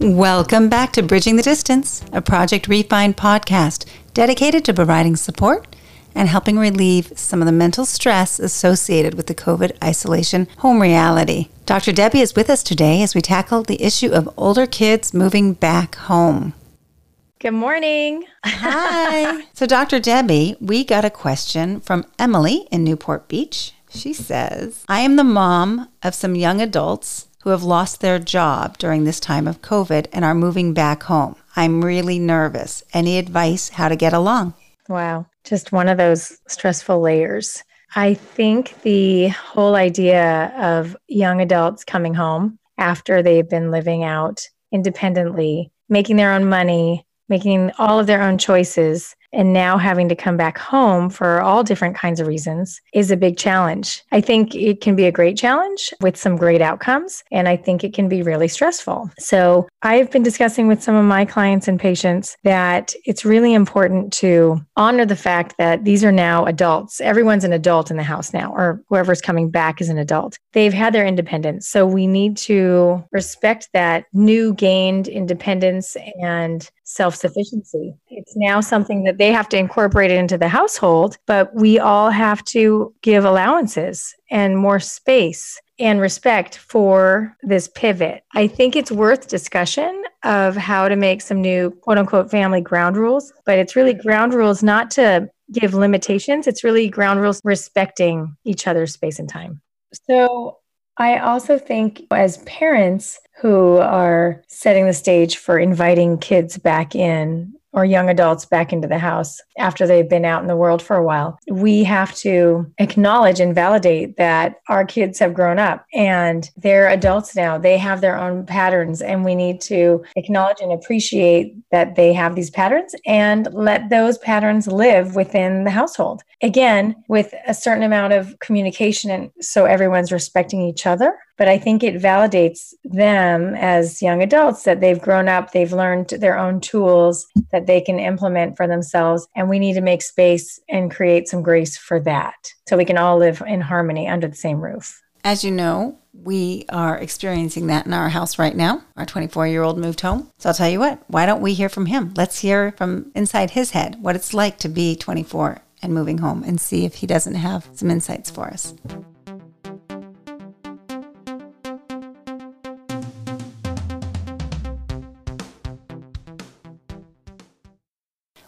Welcome back to Bridging the Distance, a Project Refine podcast dedicated to providing support and helping relieve some of the mental stress associated with the COVID isolation home reality. Dr. Debbie is with us today as we tackle the issue of older kids moving back home. Good morning. Hi. so, Dr. Debbie, we got a question from Emily in Newport Beach. She says, I am the mom of some young adults who have lost their job during this time of COVID and are moving back home. I'm really nervous. Any advice how to get along? Wow. Just one of those stressful layers. I think the whole idea of young adults coming home after they've been living out independently, making their own money, making all of their own choices, and now having to come back home for all different kinds of reasons is a big challenge. I think it can be a great challenge with some great outcomes, and I think it can be really stressful. So, I've been discussing with some of my clients and patients that it's really important to honor the fact that these are now adults. Everyone's an adult in the house now, or whoever's coming back is an adult. They've had their independence. So, we need to respect that new gained independence and self sufficiency. It's now something that they have to incorporate into the household, but we all have to give allowances and more space and respect for this pivot. I think it's worth discussion of how to make some new quote unquote family ground rules, but it's really ground rules not to give limitations, it's really ground rules respecting each other's space and time. So I also think as parents who are setting the stage for inviting kids back in or young adults back into the house after they've been out in the world for a while. We have to acknowledge and validate that our kids have grown up and they're adults now. They have their own patterns, and we need to acknowledge and appreciate that they have these patterns and let those patterns live within the household. Again, with a certain amount of communication, and so everyone's respecting each other but I think it validates them as young adults that they've grown up, they've learned their own tools that they can implement for themselves. And we need to make space and create some grace for that so we can all live in harmony under the same roof. As you know, we are experiencing that in our house right now. Our 24 year old moved home. So I'll tell you what, why don't we hear from him? Let's hear from inside his head what it's like to be 24 and moving home and see if he doesn't have some insights for us.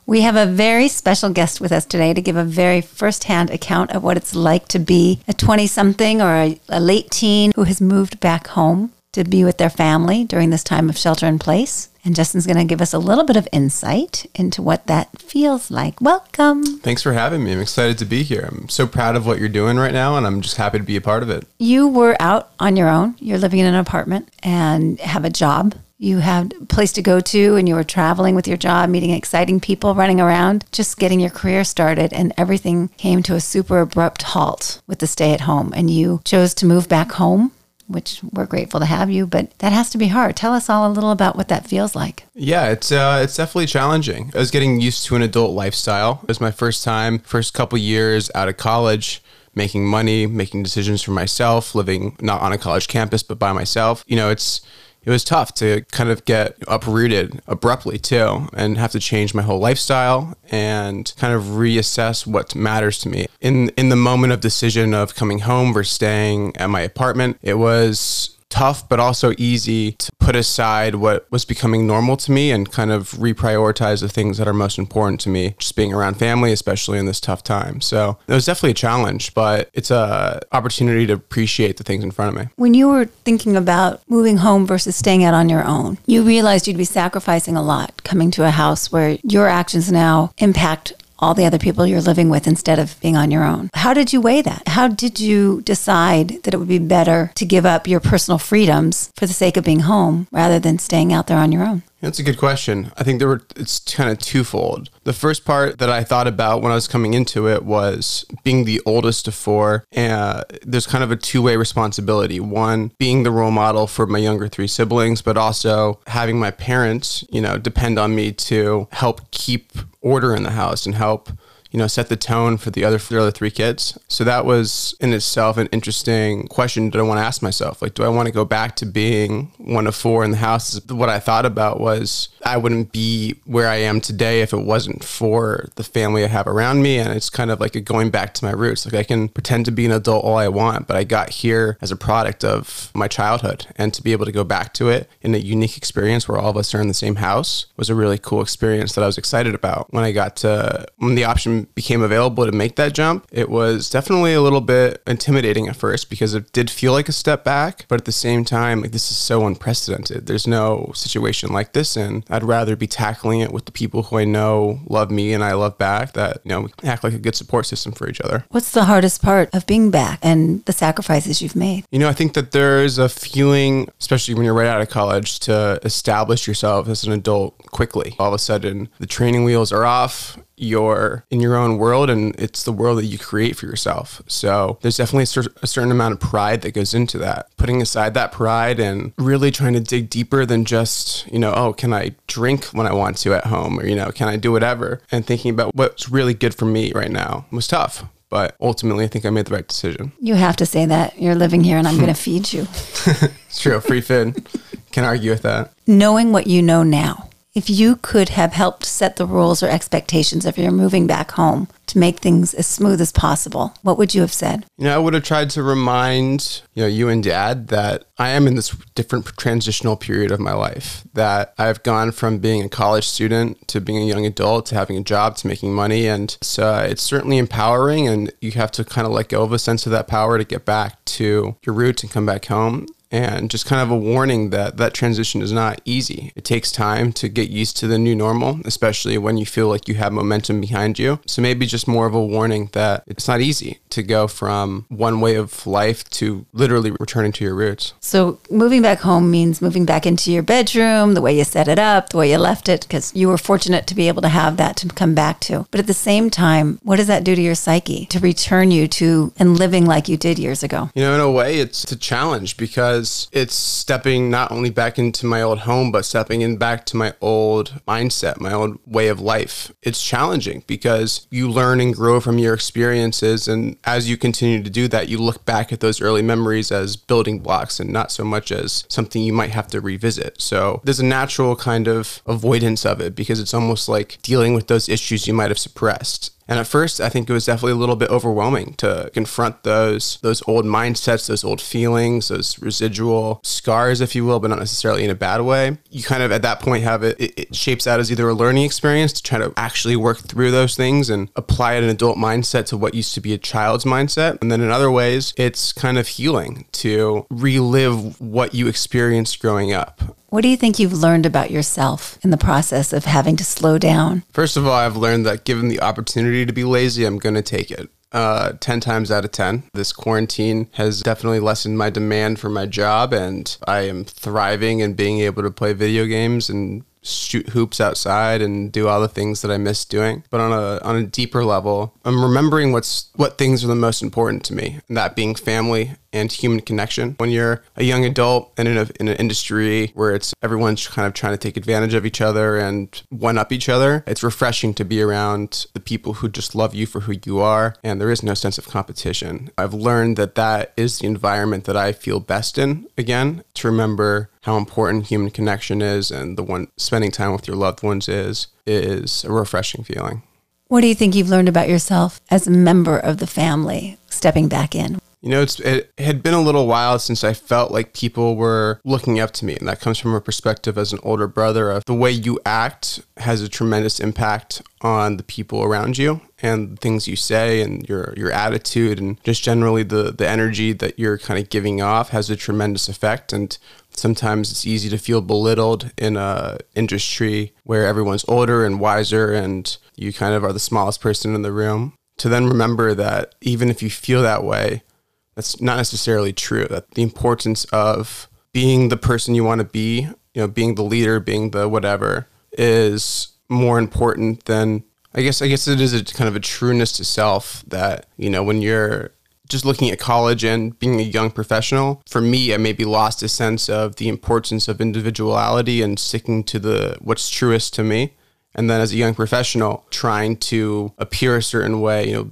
We have a very special guest with us today to give a very firsthand account of what it's like to be a 20 something or a, a, late teen who has moved back home to be with their family during this time of shelter in place. And Justin's going to give us a little bit of insight into what that feels like. Welcome. Thanks for having me. I'm excited to be here. I'm so proud of what you're doing right now, and I'm just happy to be a part of it. You were out on your own. You're living in an apartment and have a job you had a place to go to and you were traveling with your job, meeting exciting people, running around, just getting your career started. And everything came to a super abrupt halt with the stay at home. And you chose to move back home which we're grateful to have you, but that has to be hard. Tell us all a little about what that feels like. Yeah, it's uh, it's definitely challenging. I was getting used to an adult lifestyle. It was my first time, first couple years out of college making money, making decisions for myself, living not on a college campus but by myself. You know, it's it was tough to kind of get uprooted abruptly too and have to change my whole lifestyle and kind of reassess what matters to me. In in the moment of decision of coming home versus staying at my apartment, it was tough, but also easy to put aside what was becoming normal to me and kind of reprioritize the things that are most important to me, just being around family, especially in this tough time. So it was definitely a challenge, but it's a opportunity to appreciate the things in front of me. When you were thinking about moving home versus staying out on your own, you realized you'd be sacrificing a lot coming to a house where your actions now impact all the other people you're living with instead of being on your own. How did you weigh that? How did you decide that it would be better to give up your personal freedoms for the sake of being home rather than staying out there on your own? That's a good question. I think there were it's kind of twofold. The first part that I thought about when I was coming into it was being the oldest of four. And there's kind of a two-way responsibility. One, being the role model for my younger three siblings, but also having my parents, you know, depend on me to help keep order in the house and help you know, set the tone for the other, for the other three kids. So that was in itself an interesting question that I want to ask myself. Like, do I want to go back to being one of four in the house? What I thought about was I wouldn't be where I am today if it wasn't for the family I have around me. And it's kind of like going back to my roots. Like I can pretend to be an adult all I want, but I got here as a product of my childhood. And to be able to go back to it in a unique experience where all of us are in the same house was a really cool experience that I was excited about. When I got to, when the option became available to make that jump, it was definitely a little bit intimidating at first because it did feel like a step back. But at the same time, like this is so unprecedented. There's no situation like this. And I'd rather be tackling it with the people who I know love me and I love back that, you know, act like a good support system for each other. What's the hardest part of being back and the sacrifices you've made? You know, I think that there is a feeling, especially when you're right out of college, to establish yourself as an adult quickly. All of a sudden, the training wheels are off you're in your own world and it's the world that you create for yourself. So there's definitely a certain amount of pride that goes into that. Putting aside that pride and really trying to dig deeper than just, you know, oh, can I drink when I want to at home or, you know, can I do whatever? And thinking about what's really good for me right now was tough. But ultimately, I think I made the right decision. You have to say that. You're living here and I'm going to feed you. it's true. Free food. Can't argue with that. Knowing what you know now if you could have helped set the rules or expectations of your moving back home to make things as smooth as possible, what would you have said? You know, I would have tried to remind, you know, you and dad that I am in this different transitional period of my life, that I've gone from being a college student to being a young adult to having a job to making money. And so it's certainly empowering and you have to kind of let go of a sense of that power to get back to your roots and come back home and just kind of a warning that that transition is not easy. It takes time to get used to the new normal, especially when you feel like you have momentum behind you. So maybe just more of a warning that it's not easy to go from one way of life to literally returning to your roots. So moving back home means moving back into your bedroom, the way you set it up, the way you left it, because you were fortunate to be able to have that to come back to. But at the same time, what does that do to your psyche to return you to and living like you did years ago? You know, in a way, it's a challenge because because it's stepping not only back into my old home, but stepping in back to my old mindset, my old way of life. It's challenging because you learn and grow from your experiences. And as you continue to do that, you look back at those early memories as building blocks and not so much as something you might have to revisit. So there's a natural kind of avoidance of it because it's almost like dealing with those issues you might have suppressed. And at first, I think it was definitely a little bit overwhelming to confront those those old mindsets, those old feelings, those residual scars, if you will, but not necessarily in a bad way. You kind of at that point have it, it, it shapes out as either a learning experience to try to actually work through those things and apply an adult mindset to what used to be a child's mindset. And then in other ways, it's kind of healing to relive what you experienced growing up. What do you think you've learned about yourself in the process of having to slow down? First of all, I've learned that given the opportunity to be lazy, I'm going to take it. Uh, 10 times out of 10. This quarantine has definitely lessened my demand for my job, and I am thriving and being able to play video games and shoot hoops outside and do all the things that I miss doing. But on a on a deeper level, I'm remembering what's what things are the most important to me, and that being family and human connection. When you're a young adult and in, a, in an industry where it's everyone's kind of trying to take advantage of each other and one up each other, it's refreshing to be around the people who just love you for who you are and there is no sense of competition. I've learned that that is the environment that I feel best in again to remember how important human connection is and the one spending time with your loved ones is is a refreshing feeling. What do you think you've learned about yourself as a member of the family stepping back in? You know, it's, it had been a little while since I felt like people were looking up to me. And that comes from a perspective as an older brother of the way you act has a tremendous impact on the people around you and things you say and your your attitude and just generally the the energy that you're kind of giving off has a tremendous effect and sometimes it's easy to feel belittled in a industry where everyone's older and wiser and you kind of are the smallest person in the room to then remember that even if you feel that way that's not necessarily true. That the importance of being the person you want to be, you know, being the leader, being the whatever, is more important than I guess. I guess it is a kind of a trueness to self that you know when you're just looking at college and being a young professional. For me, I maybe lost a sense of the importance of individuality and sticking to the what's truest to me And then as a young professional, trying to appear a certain way, you know,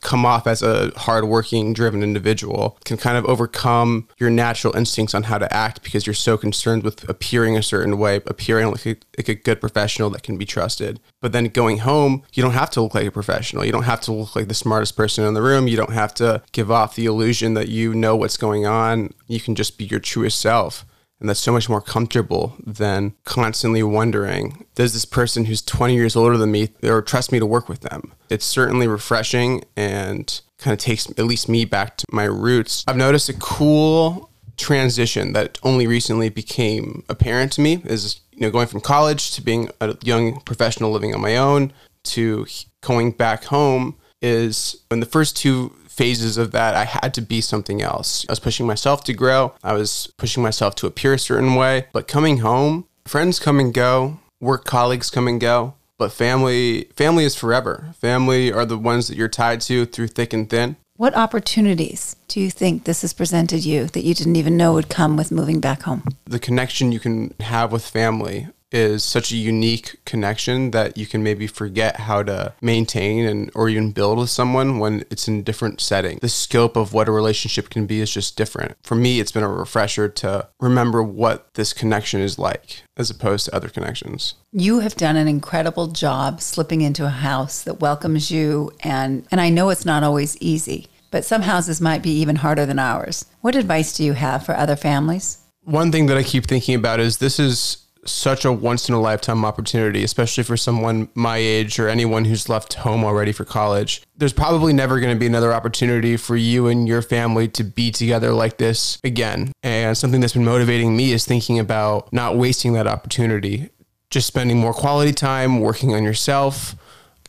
come off as a hardworking, driven individual can kind of overcome your natural instincts on how to act because you're so concerned with appearing a certain way, appearing like a, like a good professional that can be trusted. But then going home, you don't have to look like a professional. You don't have to look like the smartest person in the room. You don't have to give off the illusion that you know what's going on. You can just be your truest self. And that's so much more comfortable than constantly wondering, does this person who's 20 years older than me or trust me to work with them? It's certainly refreshing and kind of takes at least me back to my roots. I've noticed a cool transition that only recently became apparent to me is you know going from college to being a young professional living on my own to going back home is in the first two phases of that, I had to be something else. I was pushing myself to grow. I was pushing myself to appear a certain way. But coming home, friends come and go, work colleagues come and go. But family, family is forever. Family are the ones that you're tied to through thick and thin. What opportunities do you think this has presented you that you didn't even know would come with moving back home? The connection you can have with family is such a unique connection that you can maybe forget how to maintain and or even build with someone when it's in a different setting. The scope of what a relationship can be is just different. For me, it's been a refresher to remember what this connection is like as opposed to other connections. You have done an incredible job slipping into a house that welcomes you and and I know it's not always easy, but some houses might be even harder than ours. What advice do you have for other families? One thing that I keep thinking about is this is such a once in a lifetime opportunity, especially for someone my age or anyone who's left home already for college. There's probably never going to be another opportunity for you and your family to be together like this again. And something that's been motivating me is thinking about not wasting that opportunity, just spending more quality time working on yourself,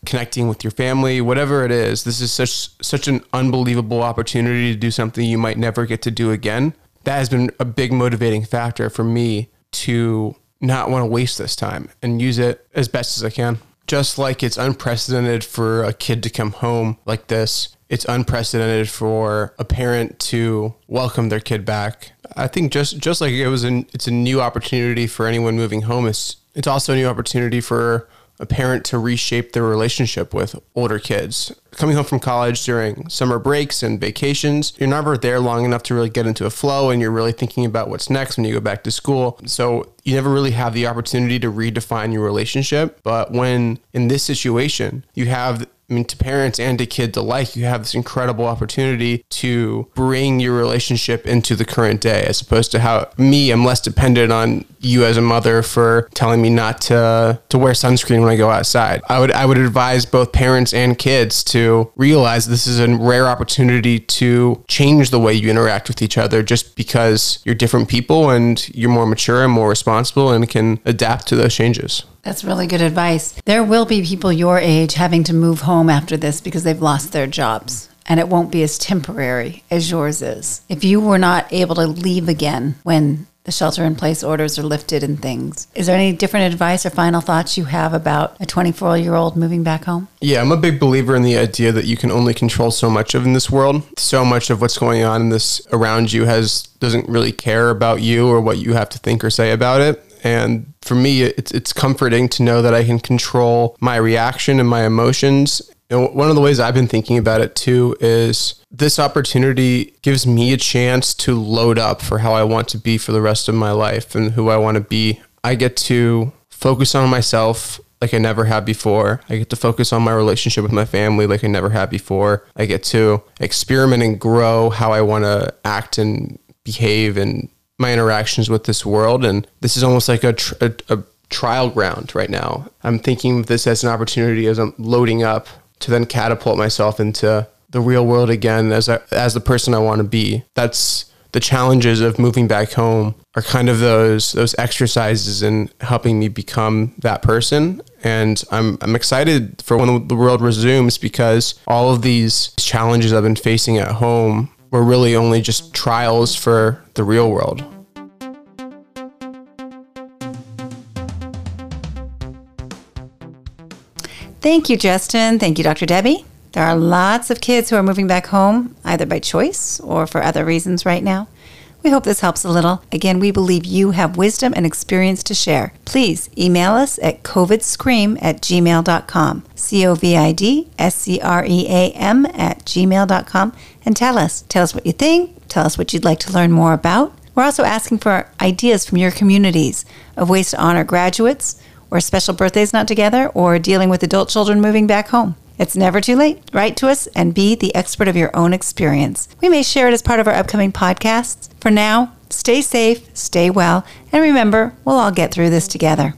connecting with your family, whatever it is. This is such such an unbelievable opportunity to do something you might never get to do again. That has been a big motivating factor for me to not want to waste this time and use it as best as I can. Just like it's unprecedented for a kid to come home like this, it's unprecedented for a parent to welcome their kid back. I think just just like it was an it's a new opportunity for anyone moving home. It's it's also a new opportunity for a parent to reshape their relationship with older kids. Coming home from college during summer breaks and vacations, you're never there long enough to really get into a flow and you're really thinking about what's next when you go back to school. So you never really have the opportunity to redefine your relationship. But when in this situation, you have I mean, to parents and to kids alike, you have this incredible opportunity to bring your relationship into the current day, as opposed to how me, I'm less dependent on you as a mother for telling me not to to wear sunscreen when I go outside. I would I would advise both parents and kids to realize this is a rare opportunity to change the way you interact with each other, just because you're different people and you're more mature and more responsible and can adapt to those changes. That's really good advice. There will be people your age having to move home after this because they've lost their jobs. And it won't be as temporary as yours is. If you were not able to leave again when the shelter in place orders are lifted and things. Is there any different advice or final thoughts you have about a 24 year old moving back home? Yeah, I'm a big believer in the idea that you can only control so much of in this world. So much of what's going on in this around you has doesn't really care about you or what you have to think or say about it. And for me, it's it's comforting to know that I can control my reaction and my emotions. And one of the ways I've been thinking about it too is this opportunity gives me a chance to load up for how I want to be for the rest of my life and who I want to be. I get to focus on myself like I never have before. I get to focus on my relationship with my family like I never have before. I get to experiment and grow how I want to act and behave and my interactions with this world. And this is almost like a, tr- a, a trial ground right now. I'm thinking of this as an opportunity as I'm loading up to then catapult myself into the real world again as a, as the person I want to be. That's the challenges of moving back home are kind of those those exercises in helping me become that person and I'm I'm excited for when the world resumes because all of these challenges I've been facing at home were really only just trials for the real world. Thank you, Justin. Thank you, Dr. Debbie. There are lots of kids who are moving back home, either by choice or for other reasons right now. We hope this helps a little. Again, we believe you have wisdom and experience to share. Please email us at covidscream at gmail.com, C O V I D S C R E A M at gmail.com, and tell us. Tell us what you think. Tell us what you'd like to learn more about. We're also asking for ideas from your communities of ways to honor graduates, or special birthdays not together, or dealing with adult children moving back home. It's never too late. Write to us and be the expert of your own experience. We may share it as part of our upcoming podcasts. For now, stay safe, stay well, and remember, we'll all get through this together.